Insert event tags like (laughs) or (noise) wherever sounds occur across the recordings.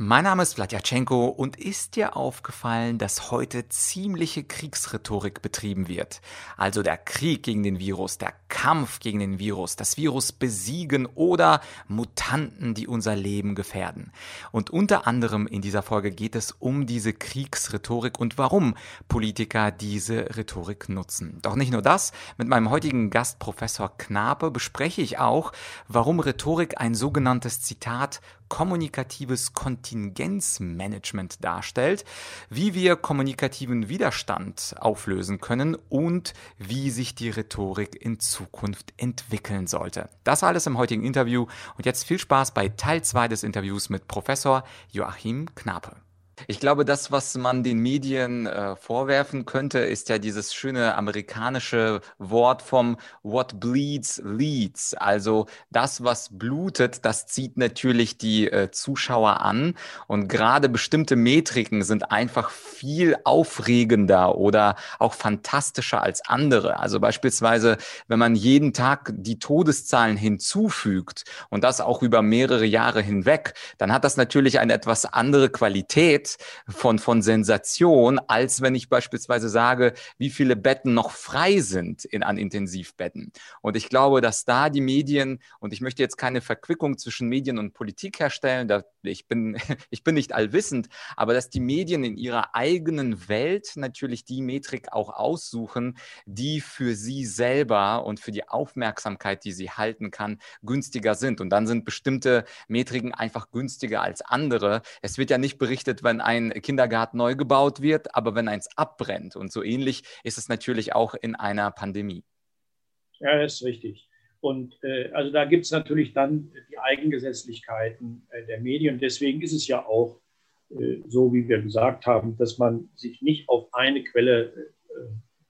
Mein Name ist Vladyachenko und ist dir aufgefallen, dass heute ziemliche Kriegsrhetorik betrieben wird? Also der Krieg gegen den Virus, der Kampf gegen den Virus, das Virus besiegen oder Mutanten, die unser Leben gefährden. Und unter anderem in dieser Folge geht es um diese Kriegsrhetorik und warum Politiker diese Rhetorik nutzen. Doch nicht nur das, mit meinem heutigen Gast Professor Knape bespreche ich auch, warum Rhetorik ein sogenanntes Zitat kommunikatives Kontingenzmanagement darstellt, wie wir kommunikativen Widerstand auflösen können und wie sich die Rhetorik in Zukunft entwickeln sollte. Das alles im heutigen Interview und jetzt viel Spaß bei Teil 2 des Interviews mit Professor Joachim Knape. Ich glaube, das, was man den Medien äh, vorwerfen könnte, ist ja dieses schöne amerikanische Wort vom What bleeds leads. Also das, was blutet, das zieht natürlich die äh, Zuschauer an. Und gerade bestimmte Metriken sind einfach viel aufregender oder auch fantastischer als andere. Also beispielsweise, wenn man jeden Tag die Todeszahlen hinzufügt und das auch über mehrere Jahre hinweg, dann hat das natürlich eine etwas andere Qualität von, von Sensation, als wenn ich beispielsweise sage, wie viele Betten noch frei sind in, an Intensivbetten. Und ich glaube, dass da die Medien, und ich möchte jetzt keine Verquickung zwischen Medien und Politik herstellen, da, ich, bin, (laughs) ich bin nicht allwissend, aber dass die Medien in ihrer eigenen Welt natürlich die Metrik auch aussuchen, die für sie selber und für die Aufmerksamkeit, die sie halten kann, günstiger sind. Und dann sind bestimmte Metriken einfach günstiger als andere. Es wird ja nicht berichtet, wenn ein Kindergarten neu gebaut wird, aber wenn eins abbrennt. Und so ähnlich ist es natürlich auch in einer Pandemie. Ja, das ist richtig. Und äh, also da gibt es natürlich dann die Eigengesetzlichkeiten äh, der Medien. Deswegen ist es ja auch äh, so, wie wir gesagt haben, dass man sich nicht auf eine Quelle äh,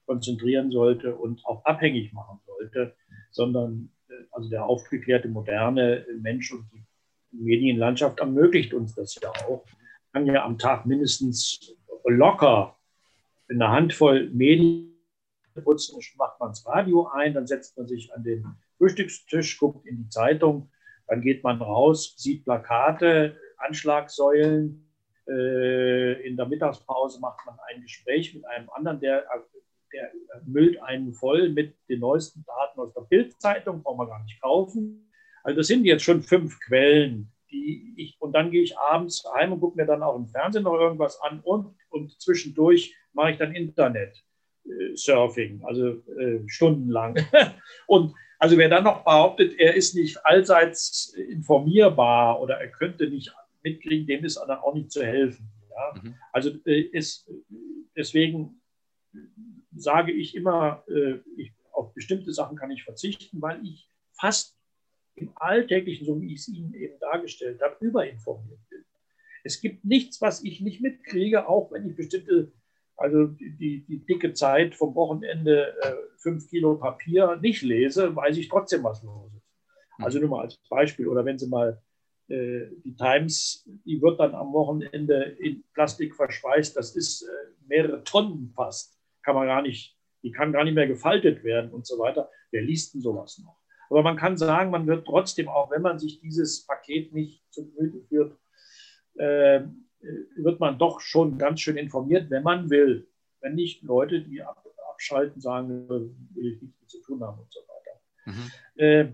konzentrieren sollte und auch abhängig machen sollte, sondern äh, also der aufgeklärte, moderne Mensch und die Medienlandschaft ermöglicht uns das ja auch, kann ja am Tag mindestens locker eine Handvoll Medien putzen, macht man das Radio ein, dann setzt man sich an den Frühstückstisch, guckt in die Zeitung, dann geht man raus, sieht Plakate, Anschlagsäulen. Äh, in der Mittagspause macht man ein Gespräch mit einem anderen, der, der müllt einen voll mit den neuesten Daten aus der Bildzeitung, braucht man gar nicht kaufen. Also das sind jetzt schon fünf Quellen, die ich, und dann gehe ich abends heim und gucke mir dann auch im Fernsehen noch irgendwas an und, und zwischendurch mache ich dann Internet. Äh, Surfing, also äh, stundenlang. (laughs) und also wer dann noch behauptet, er ist nicht allseits informierbar oder er könnte nicht mitkriegen, dem ist dann auch nicht zu helfen. Ja? Mhm. Also äh, ist, deswegen sage ich immer, äh, ich, auf bestimmte Sachen kann ich verzichten, weil ich fast im Alltäglichen, so wie ich es Ihnen eben dargestellt habe, überinformiert bin. Es gibt nichts, was ich nicht mitkriege, auch wenn ich bestimmte, also die, die, dicke Zeit vom Wochenende, äh, fünf Kilo Papier nicht lese, weiß ich trotzdem, was los ist. Also nur mal als Beispiel. Oder wenn Sie mal äh, die Times, die wird dann am Wochenende in Plastik verschweißt, das ist äh, mehrere Tonnen fast. Kann man gar nicht, die kann gar nicht mehr gefaltet werden und so weiter. Wer liest denn sowas noch? Aber man kann sagen, man wird trotzdem, auch wenn man sich dieses Paket nicht zu Gemüte führt, äh, wird man doch schon ganz schön informiert, wenn man will. Wenn nicht Leute, die abschalten, sagen, will ich nichts mit zu tun haben und so weiter. Mhm. Äh,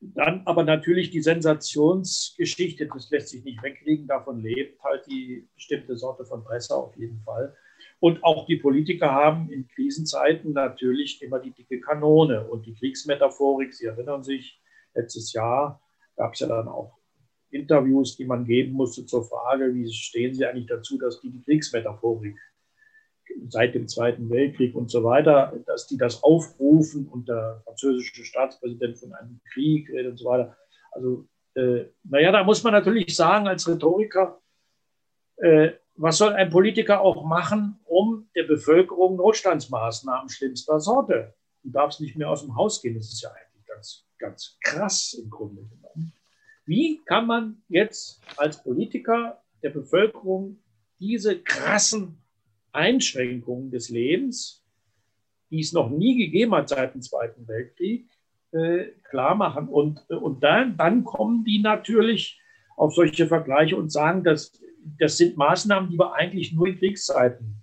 dann aber natürlich die Sensationsgeschichte, das lässt sich nicht wegkriegen, davon lebt halt die bestimmte Sorte von Presse auf jeden Fall. Und auch die Politiker haben in Krisenzeiten natürlich immer die dicke Kanone und die Kriegsmetaphorik. Sie erinnern sich, letztes Jahr gab es ja dann auch Interviews, die man geben musste zur Frage, wie stehen Sie eigentlich dazu, dass die die Kriegsmetaphorik seit dem Zweiten Weltkrieg und so weiter, dass die das aufrufen und der französische Staatspräsident von einem Krieg redet und so weiter. Also, äh, naja, da muss man natürlich sagen, als Rhetoriker, äh, was soll ein Politiker auch machen, um der Bevölkerung Notstandsmaßnahmen schlimmster Sorte? Du darfst nicht mehr aus dem Haus gehen. Das ist ja eigentlich ganz, ganz krass im Grunde genommen. Wie kann man jetzt als Politiker der Bevölkerung diese krassen Einschränkungen des Lebens die es noch nie gegeben hat seit dem Zweiten Weltkrieg, äh, klar machen. Und, und dann, dann kommen die natürlich auf solche Vergleiche und sagen, dass das sind Maßnahmen, die wir eigentlich nur in Kriegszeiten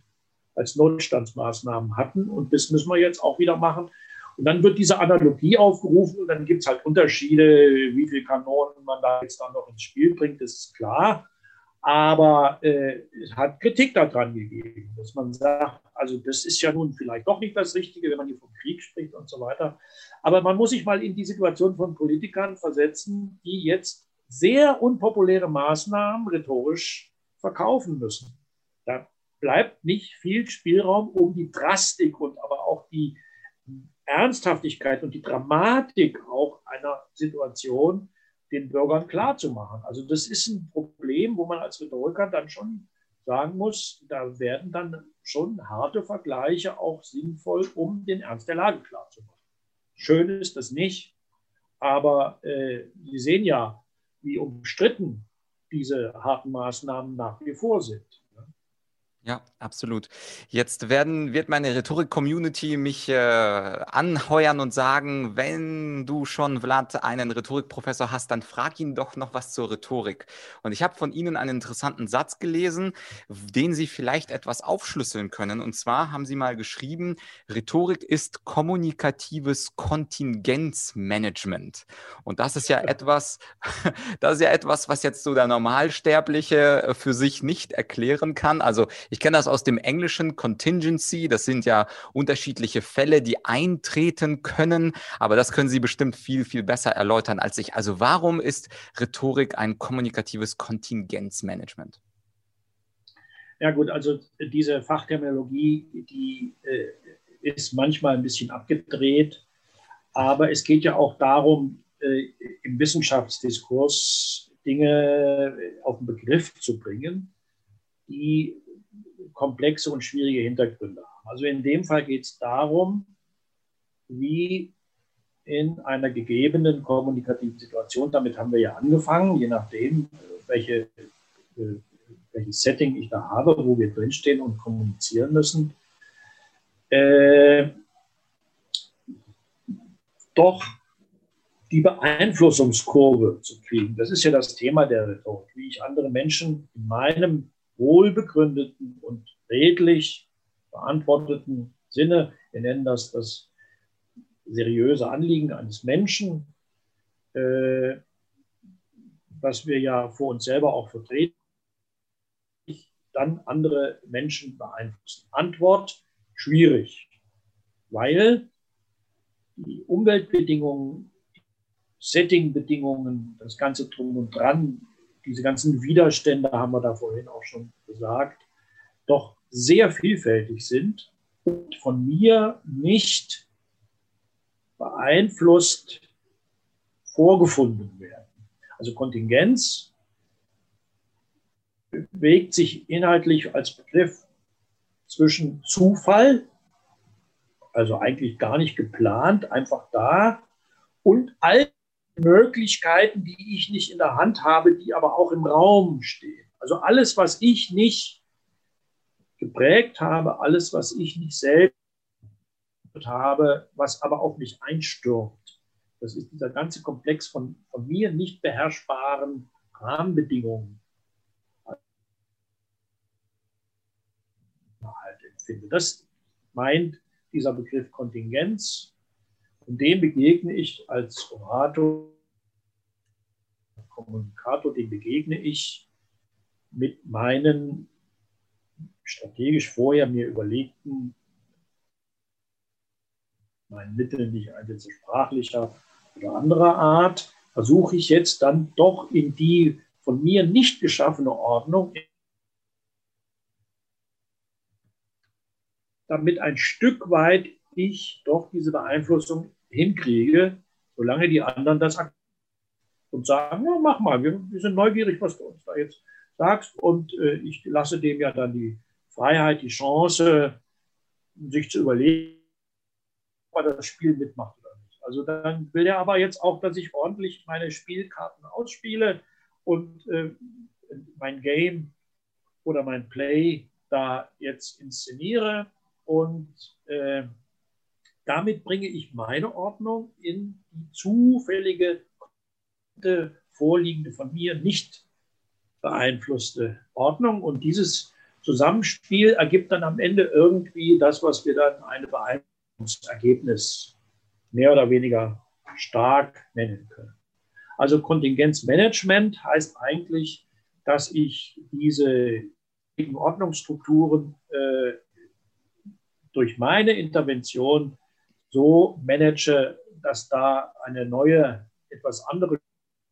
als Notstandsmaßnahmen hatten. Und das müssen wir jetzt auch wieder machen. Und dann wird diese Analogie aufgerufen und dann gibt es halt Unterschiede, wie viele Kanonen man da jetzt dann noch ins Spiel bringt, das ist klar. Aber äh, es hat Kritik daran gegeben, dass man sagt, also das ist ja nun vielleicht doch nicht das Richtige, wenn man hier vom Krieg spricht und so weiter. Aber man muss sich mal in die Situation von Politikern versetzen, die jetzt sehr unpopuläre Maßnahmen rhetorisch verkaufen müssen. Da bleibt nicht viel Spielraum, um die Drastik und aber auch die Ernsthaftigkeit und die Dramatik auch einer Situation den Bürgern klarzumachen. Also das ist ein Problem, wo man als Rhetoriker dann schon sagen muss, da werden dann schon harte Vergleiche auch sinnvoll, um den Ernst der Lage klarzumachen. Schön ist das nicht, aber äh, Sie sehen ja, wie umstritten diese harten Maßnahmen nach wie vor sind. Ja, absolut. Jetzt werden, wird meine Rhetorik-Community mich äh, anheuern und sagen, wenn du schon, Vlad, einen Rhetorikprofessor hast, dann frag ihn doch noch was zur Rhetorik. Und ich habe von Ihnen einen interessanten Satz gelesen, den Sie vielleicht etwas aufschlüsseln können. Und zwar haben Sie mal geschrieben, Rhetorik ist kommunikatives Kontingenzmanagement. Und das ist ja etwas, (laughs) das ist ja etwas, was jetzt so der Normalsterbliche äh, für sich nicht erklären kann. Also ich kenne das aus dem englischen Contingency. Das sind ja unterschiedliche Fälle, die eintreten können. Aber das können Sie bestimmt viel, viel besser erläutern als ich. Also warum ist Rhetorik ein kommunikatives Kontingenzmanagement? Ja gut, also diese Fachterminologie, die äh, ist manchmal ein bisschen abgedreht. Aber es geht ja auch darum, äh, im Wissenschaftsdiskurs Dinge auf den Begriff zu bringen, die komplexe und schwierige Hintergründe haben. Also in dem Fall geht es darum, wie in einer gegebenen kommunikativen Situation, damit haben wir ja angefangen, je nachdem, welche, äh, welches Setting ich da habe, wo wir drinstehen und kommunizieren müssen, äh, doch die Beeinflussungskurve zu kriegen. Das ist ja das Thema der Rhetorik, wie ich andere Menschen in meinem wohlbegründeten und redlich beantworteten Sinne, wir nennen das das seriöse Anliegen eines Menschen, äh, was wir ja vor uns selber auch vertreten, dann andere Menschen beeinflussen. Antwort, schwierig, weil die Umweltbedingungen, Settingbedingungen, das ganze Drum und Dran, diese ganzen Widerstände, haben wir da vorhin auch schon gesagt, doch sehr vielfältig sind und von mir nicht beeinflusst vorgefunden werden. Also Kontingenz bewegt sich inhaltlich als Begriff zwischen Zufall, also eigentlich gar nicht geplant, einfach da, und all Möglichkeiten, die ich nicht in der Hand habe, die aber auch im Raum stehen. Also alles, was ich nicht geprägt habe, alles, was ich nicht selbst habe, was aber auf mich einstürmt. Das ist dieser ganze Komplex von, von mir nicht beherrschbaren Rahmenbedingungen. Das meint dieser Begriff Kontingenz und dem begegne ich als Orator, Kommunikator, dem begegne ich mit meinen strategisch vorher mir überlegten, meinen Mitteln, die ich einsetze, sprachlicher oder anderer Art, versuche ich jetzt dann doch in die von mir nicht geschaffene Ordnung, damit ein Stück weit ich doch diese Beeinflussung hinkriege, solange die anderen das und sagen, ja, mach mal, wir, wir, sind neugierig, was du uns da jetzt sagst und äh, ich lasse dem ja dann die Freiheit, die Chance, sich zu überlegen, ob er das Spiel mitmacht oder nicht. Also dann will er aber jetzt auch, dass ich ordentlich meine Spielkarten ausspiele und äh, mein Game oder mein Play da jetzt inszeniere und äh, damit bringe ich meine Ordnung in die zufällige, vorliegende von mir nicht beeinflusste Ordnung. Und dieses Zusammenspiel ergibt dann am Ende irgendwie das, was wir dann eine Beeinflussungsergebnis mehr oder weniger stark nennen können. Also Kontingenzmanagement heißt eigentlich, dass ich diese Ordnungsstrukturen äh, durch meine Intervention so manage, dass da eine neue, etwas andere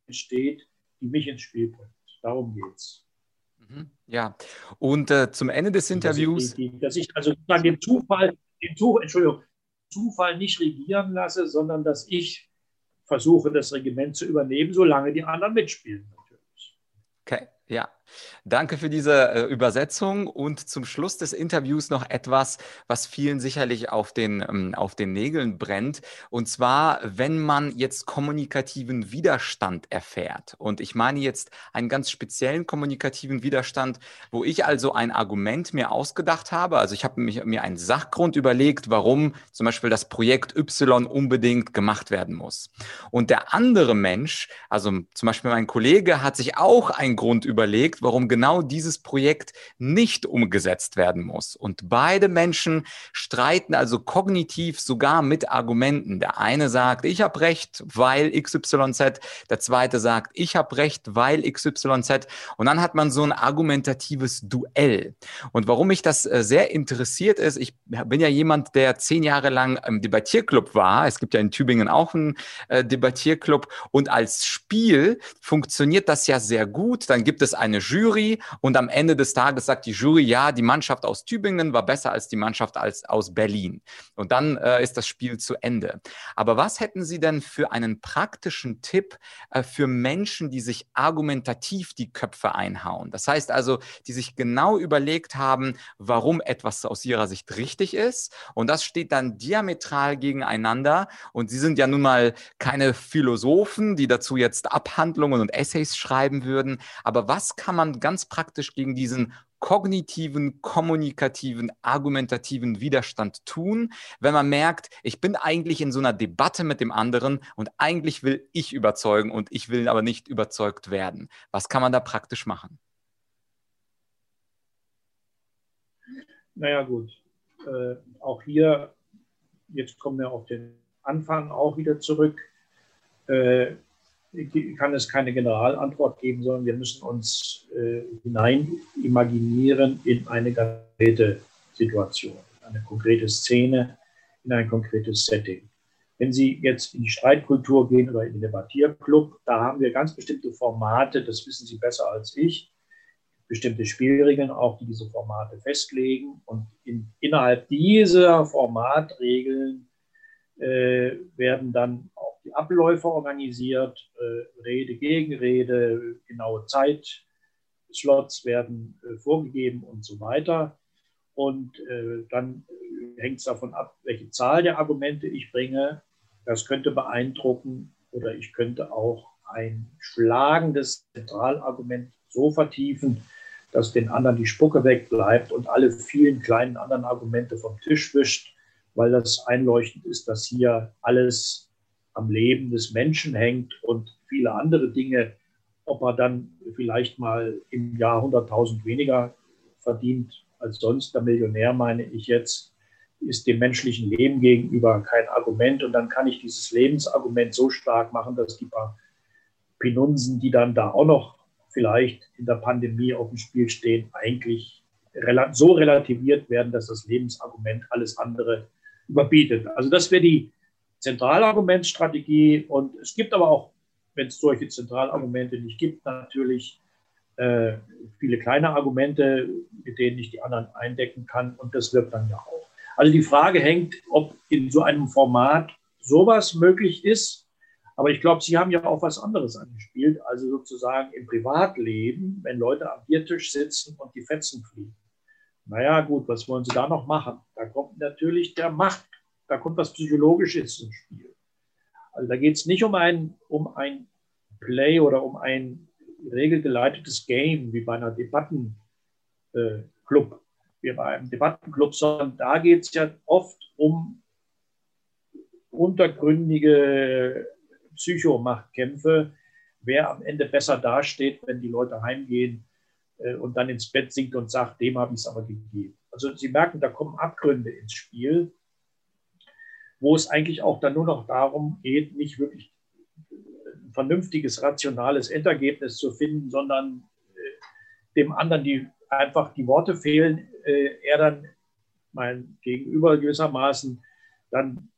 entsteht, die mich ins Spiel bringt. Darum geht es. Mhm. Ja, und äh, zum Ende des Interviews. Dass ich, dass ich also den Zufall, den Zufall, Entschuldigung, Zufall nicht regieren lasse, sondern dass ich versuche, das Regiment zu übernehmen, solange die anderen mitspielen. Natürlich. Okay, ja. Danke für diese äh, Übersetzung und zum Schluss des Interviews noch etwas, was vielen sicherlich auf den, ähm, auf den Nägeln brennt. Und zwar, wenn man jetzt kommunikativen Widerstand erfährt. Und ich meine jetzt einen ganz speziellen kommunikativen Widerstand, wo ich also ein Argument mir ausgedacht habe. Also ich habe mir einen Sachgrund überlegt, warum zum Beispiel das Projekt Y unbedingt gemacht werden muss. Und der andere Mensch, also zum Beispiel mein Kollege, hat sich auch einen Grund überlegt, warum genau dieses Projekt nicht umgesetzt werden muss. Und beide Menschen streiten also kognitiv sogar mit Argumenten. Der eine sagt, ich habe recht, weil XYZ. Der zweite sagt, ich habe recht, weil XYZ. Und dann hat man so ein argumentatives Duell. Und warum mich das äh, sehr interessiert ist, ich bin ja jemand, der zehn Jahre lang im Debattierclub war. Es gibt ja in Tübingen auch einen äh, Debattierclub. Und als Spiel funktioniert das ja sehr gut. Dann gibt es eine Jury und am Ende des Tages sagt die Jury, ja, die Mannschaft aus Tübingen war besser als die Mannschaft als, aus Berlin. Und dann äh, ist das Spiel zu Ende. Aber was hätten Sie denn für einen praktischen Tipp äh, für Menschen, die sich argumentativ die Köpfe einhauen? Das heißt also, die sich genau überlegt haben, warum etwas aus ihrer Sicht richtig ist. Und das steht dann diametral gegeneinander. Und Sie sind ja nun mal keine Philosophen, die dazu jetzt Abhandlungen und Essays schreiben würden. Aber was kann man ganz praktisch gegen diesen kognitiven, kommunikativen, argumentativen Widerstand tun, wenn man merkt, ich bin eigentlich in so einer Debatte mit dem anderen und eigentlich will ich überzeugen und ich will aber nicht überzeugt werden. Was kann man da praktisch machen? Naja gut, äh, auch hier, jetzt kommen wir auf den Anfang auch wieder zurück. Äh, kann es keine Generalantwort geben, sondern wir müssen uns äh, hinein imaginieren in eine konkrete Situation, eine konkrete Szene, in ein konkretes Setting. Wenn Sie jetzt in die Streitkultur gehen oder in den Debattierclub, da haben wir ganz bestimmte Formate, das wissen Sie besser als ich, bestimmte Spielregeln auch, die diese Formate festlegen. Und in, innerhalb dieser Formatregeln äh, werden dann die Abläufe organisiert, äh, Rede, Gegenrede, genaue Zeitslots werden äh, vorgegeben und so weiter. Und äh, dann hängt es davon ab, welche Zahl der Argumente ich bringe. Das könnte beeindrucken oder ich könnte auch ein schlagendes Zentralargument so vertiefen, dass den anderen die Spucke wegbleibt und alle vielen kleinen anderen Argumente vom Tisch wischt, weil das einleuchtend ist, dass hier alles am Leben des Menschen hängt und viele andere Dinge, ob er dann vielleicht mal im Jahr 100.000 weniger verdient als sonst, der Millionär meine ich jetzt, ist dem menschlichen Leben gegenüber kein Argument. Und dann kann ich dieses Lebensargument so stark machen, dass die paar Pinunsen, die dann da auch noch vielleicht in der Pandemie auf dem Spiel stehen, eigentlich so relativiert werden, dass das Lebensargument alles andere überbietet. Also das wäre die Zentralargumentstrategie. Und es gibt aber auch, wenn es solche Zentralargumente nicht gibt, natürlich äh, viele kleine Argumente, mit denen ich die anderen eindecken kann. Und das wird dann ja auch. Also die Frage hängt, ob in so einem Format sowas möglich ist. Aber ich glaube, Sie haben ja auch was anderes angespielt. Also sozusagen im Privatleben, wenn Leute am Biertisch sitzen und die Fetzen fliegen. Naja, gut, was wollen Sie da noch machen? Da kommt natürlich der Macht da kommt was Psychologisches ins Spiel. Also da geht es nicht um ein, um ein Play oder um ein regelgeleitetes Game wie bei einer Debattenclub, äh, wie bei einem Debattenclub, sondern da geht es ja oft um untergründige Psychomachtkämpfe, wer am Ende besser dasteht, wenn die Leute heimgehen äh, und dann ins Bett sinkt und sagt, dem habe ich es aber gegeben. Also Sie merken, da kommen Abgründe ins Spiel, wo es eigentlich auch dann nur noch darum geht, nicht wirklich ein vernünftiges, rationales Endergebnis zu finden, sondern äh, dem anderen die einfach die Worte fehlen, äh, er dann mein Gegenüber gewissermaßen dann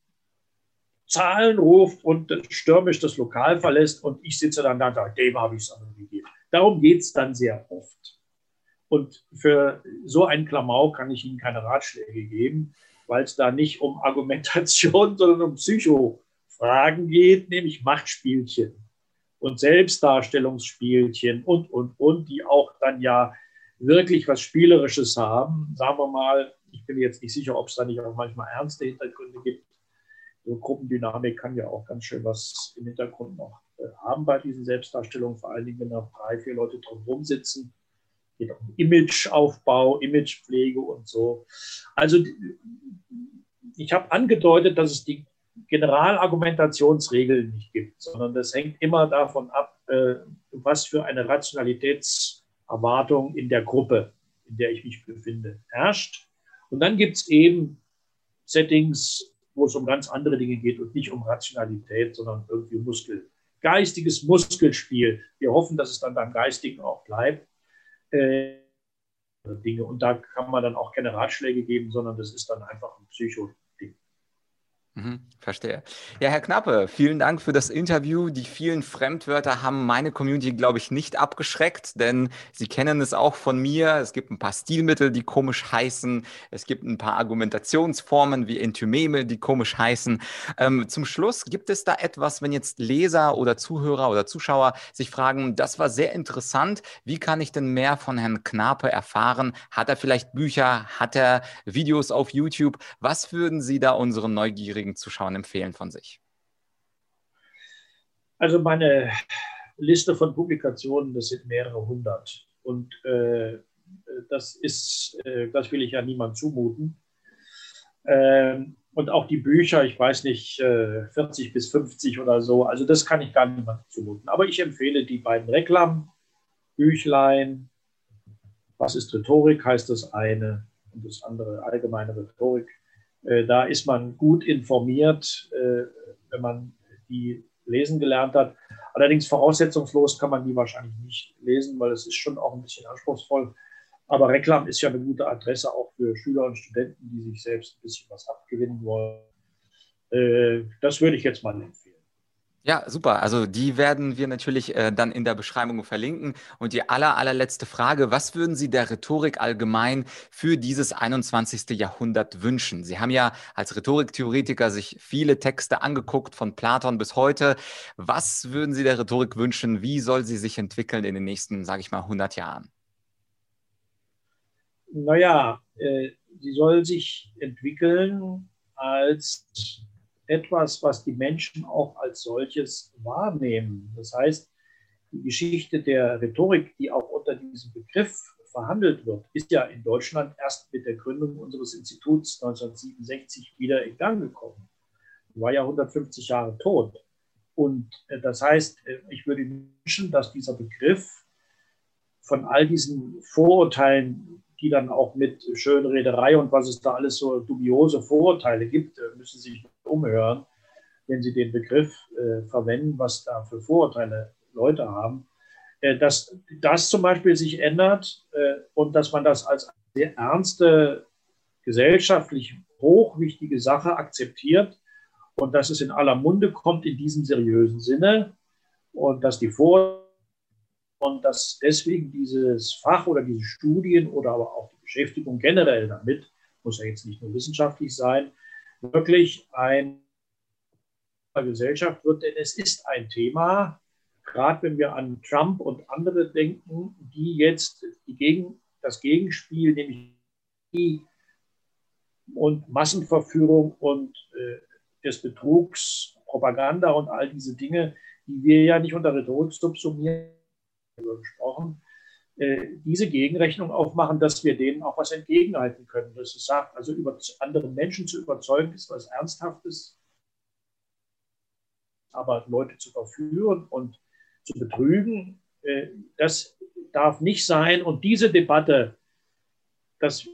Zahlen ruft und stürmisch das Lokal verlässt und ich sitze dann da und sage, dem habe ich es aber gegeben. Darum geht es dann sehr oft. Und für so ein Klamauk kann ich Ihnen keine Ratschläge geben, weil es da nicht um Argumentation, (laughs) sondern um Psychofragen geht, nämlich Machtspielchen und Selbstdarstellungsspielchen und, und, und, die auch dann ja wirklich was Spielerisches haben. Sagen wir mal, ich bin jetzt nicht sicher, ob es da nicht auch manchmal ernste Hintergründe gibt. So Gruppendynamik kann ja auch ganz schön was im Hintergrund noch äh, haben bei diesen Selbstdarstellungen, vor allen Dingen, wenn da drei, vier Leute drumherum sitzen. Geht auch um Imageaufbau, Imagepflege und so. Also ich habe angedeutet, dass es die Generalargumentationsregeln nicht gibt, sondern das hängt immer davon ab, äh, was für eine Rationalitätserwartung in der Gruppe, in der ich mich befinde, herrscht. Und dann gibt es eben Settings, wo es um ganz andere Dinge geht und nicht um Rationalität, sondern irgendwie Muskel, geistiges Muskelspiel. Wir hoffen, dass es dann beim Geistigen auch bleibt. Äh, Dinge. Und da kann man dann auch keine Ratschläge geben, sondern das ist dann einfach ein Psycho, Mhm, verstehe. Ja, Herr Knappe, vielen Dank für das Interview. Die vielen Fremdwörter haben meine Community, glaube ich, nicht abgeschreckt, denn Sie kennen es auch von mir. Es gibt ein paar Stilmittel, die komisch heißen. Es gibt ein paar Argumentationsformen wie Entymeme, die komisch heißen. Ähm, zum Schluss, gibt es da etwas, wenn jetzt Leser oder Zuhörer oder Zuschauer sich fragen, das war sehr interessant, wie kann ich denn mehr von Herrn Knappe erfahren? Hat er vielleicht Bücher? Hat er Videos auf YouTube? Was würden Sie da unseren Neugierigen neugierigen Zuschauern empfehlen von sich? Also meine Liste von Publikationen, das sind mehrere hundert. Und äh, das ist, äh, das will ich ja niemand zumuten. Ähm, und auch die Bücher, ich weiß nicht, äh, 40 bis 50 oder so, also das kann ich gar niemandem zumuten. Aber ich empfehle die beiden Reklam-Büchlein. Was ist Rhetorik, heißt das eine, und das andere allgemeine Rhetorik. Äh, da ist man gut informiert, äh, wenn man die lesen gelernt hat. Allerdings voraussetzungslos kann man die wahrscheinlich nicht lesen, weil es ist schon auch ein bisschen anspruchsvoll. Aber Reklam ist ja eine gute Adresse auch für Schüler und Studenten, die sich selbst ein bisschen was abgewinnen wollen. Äh, das würde ich jetzt mal empfehlen. Ja, super. Also die werden wir natürlich äh, dann in der Beschreibung verlinken. Und die aller, allerletzte Frage, was würden Sie der Rhetorik allgemein für dieses 21. Jahrhundert wünschen? Sie haben ja als Rhetoriktheoretiker sich viele Texte angeguckt, von Platon bis heute. Was würden Sie der Rhetorik wünschen? Wie soll sie sich entwickeln in den nächsten, sage ich mal, 100 Jahren? Naja, äh, sie soll sich entwickeln als etwas, was die Menschen auch als solches wahrnehmen. Das heißt, die Geschichte der Rhetorik, die auch unter diesem Begriff verhandelt wird, ist ja in Deutschland erst mit der Gründung unseres Instituts 1967 wieder in Gang gekommen. War ja 150 Jahre tot. Und äh, das heißt, äh, ich würde wünschen, dass dieser Begriff von all diesen Vorurteilen, die dann auch mit Schönrederei und was es da alles so dubiose Vorurteile gibt, äh, müssen sich umhören, wenn Sie den Begriff äh, verwenden, was da für Vorurteile Leute haben, äh, dass das zum Beispiel sich ändert äh, und dass man das als sehr ernste, gesellschaftlich hochwichtige Sache akzeptiert und dass es in aller Munde kommt in diesem seriösen Sinne und dass die Vor und dass deswegen dieses Fach oder diese Studien oder aber auch die Beschäftigung generell damit, muss ja jetzt nicht nur wissenschaftlich sein, wirklich ein Gesellschaft wird, denn es ist ein Thema, gerade wenn wir an Trump und andere denken, die jetzt die Gegen, das Gegenspiel, nämlich die und Massenverführung und äh, des Betrugs, Propaganda und all diese Dinge, die wir ja nicht unter Rhetorik subsumieren, gesprochen, äh, diese Gegenrechnung aufmachen, dass wir denen auch was entgegenhalten können. Das ist sagt, also über andere Menschen zu überzeugen, ist was Ernsthaftes. Aber Leute zu verführen und zu betrügen, äh, das darf nicht sein. Und diese Debatte, das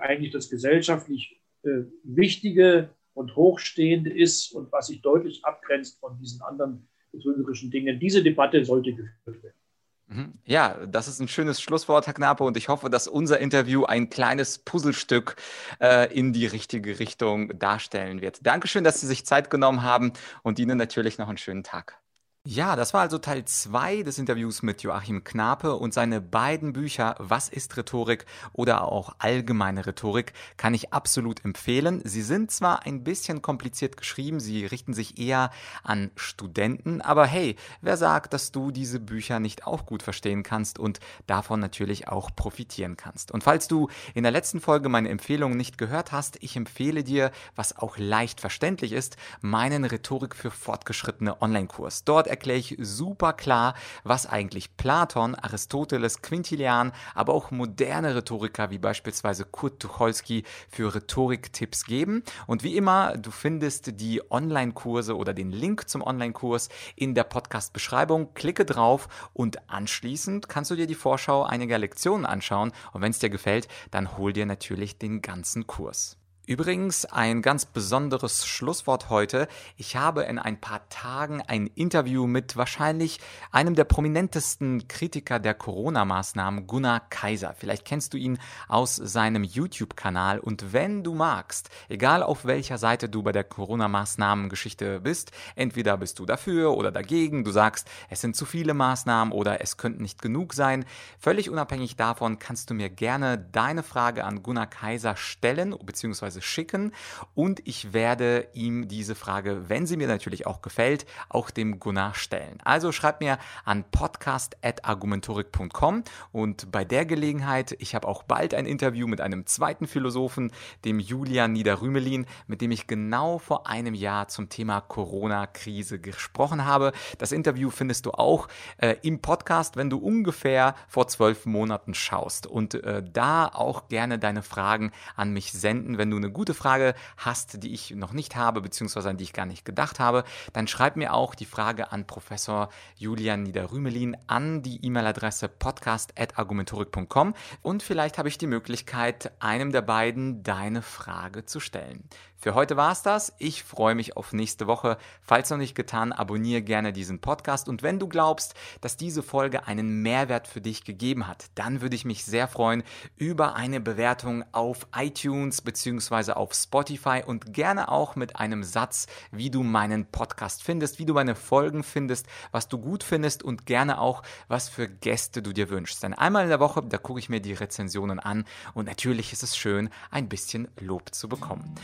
eigentlich das gesellschaftlich äh, Wichtige und Hochstehende ist und was sich deutlich abgrenzt von diesen anderen betrügerischen Dingen, diese Debatte sollte geführt werden. Mhm. Ja, das ist ein schönes Schlusswort, Herr Knape, und ich hoffe, dass unser Interview ein kleines Puzzlestück äh, in die richtige Richtung darstellen wird. Dankeschön, dass Sie sich Zeit genommen haben und Ihnen natürlich noch einen schönen Tag. Ja, das war also Teil 2 des Interviews mit Joachim Knape und seine beiden Bücher Was ist Rhetorik oder auch Allgemeine Rhetorik kann ich absolut empfehlen. Sie sind zwar ein bisschen kompliziert geschrieben, sie richten sich eher an Studenten, aber hey, wer sagt, dass du diese Bücher nicht auch gut verstehen kannst und davon natürlich auch profitieren kannst. Und falls du in der letzten Folge meine Empfehlungen nicht gehört hast, ich empfehle dir, was auch leicht verständlich ist, meinen Rhetorik für Fortgeschrittene Online-Kurs. Dort erkläre ich super klar, was eigentlich Platon, Aristoteles, Quintilian, aber auch moderne Rhetoriker wie beispielsweise Kurt Tucholsky für Rhetoriktipps geben. Und wie immer, du findest die Online-Kurse oder den Link zum Online-Kurs in der Podcast-Beschreibung. Klicke drauf und anschließend kannst du dir die Vorschau einiger Lektionen anschauen. Und wenn es dir gefällt, dann hol dir natürlich den ganzen Kurs. Übrigens ein ganz besonderes Schlusswort heute. Ich habe in ein paar Tagen ein Interview mit wahrscheinlich einem der prominentesten Kritiker der Corona-Maßnahmen, Gunnar Kaiser. Vielleicht kennst du ihn aus seinem YouTube-Kanal und wenn du magst, egal auf welcher Seite du bei der Corona-Maßnahmen-Geschichte bist, entweder bist du dafür oder dagegen, du sagst, es sind zu viele Maßnahmen oder es könnten nicht genug sein. Völlig unabhängig davon kannst du mir gerne deine Frage an Gunnar Kaiser stellen, beziehungsweise beziehungsweise schicken und ich werde ihm diese Frage, wenn sie mir natürlich auch gefällt, auch dem Gunnar stellen. Also schreib mir an podcast.argumentorik.com und bei der Gelegenheit, ich habe auch bald ein Interview mit einem zweiten Philosophen, dem Julian Niederrümelin, mit dem ich genau vor einem Jahr zum Thema Corona-Krise gesprochen habe. Das Interview findest du auch äh, im Podcast, wenn du ungefähr vor zwölf Monaten schaust und äh, da auch gerne deine Fragen an mich senden, wenn du eine gute Frage hast, die ich noch nicht habe, beziehungsweise an die ich gar nicht gedacht habe, dann schreib mir auch die Frage an Professor Julian Niederrümelin an die E-Mail-Adresse podcast.argumentorik.com und vielleicht habe ich die Möglichkeit, einem der beiden deine Frage zu stellen. Für heute war es das. Ich freue mich auf nächste Woche. Falls noch nicht getan, abonniere gerne diesen Podcast. Und wenn du glaubst, dass diese Folge einen Mehrwert für dich gegeben hat, dann würde ich mich sehr freuen über eine Bewertung auf iTunes bzw. auf Spotify und gerne auch mit einem Satz, wie du meinen Podcast findest, wie du meine Folgen findest, was du gut findest und gerne auch, was für Gäste du dir wünschst. Denn einmal in der Woche, da gucke ich mir die Rezensionen an und natürlich ist es schön, ein bisschen Lob zu bekommen.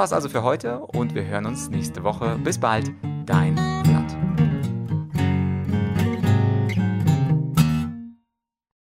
Das war's also für heute und wir hören uns nächste Woche. Bis bald, dein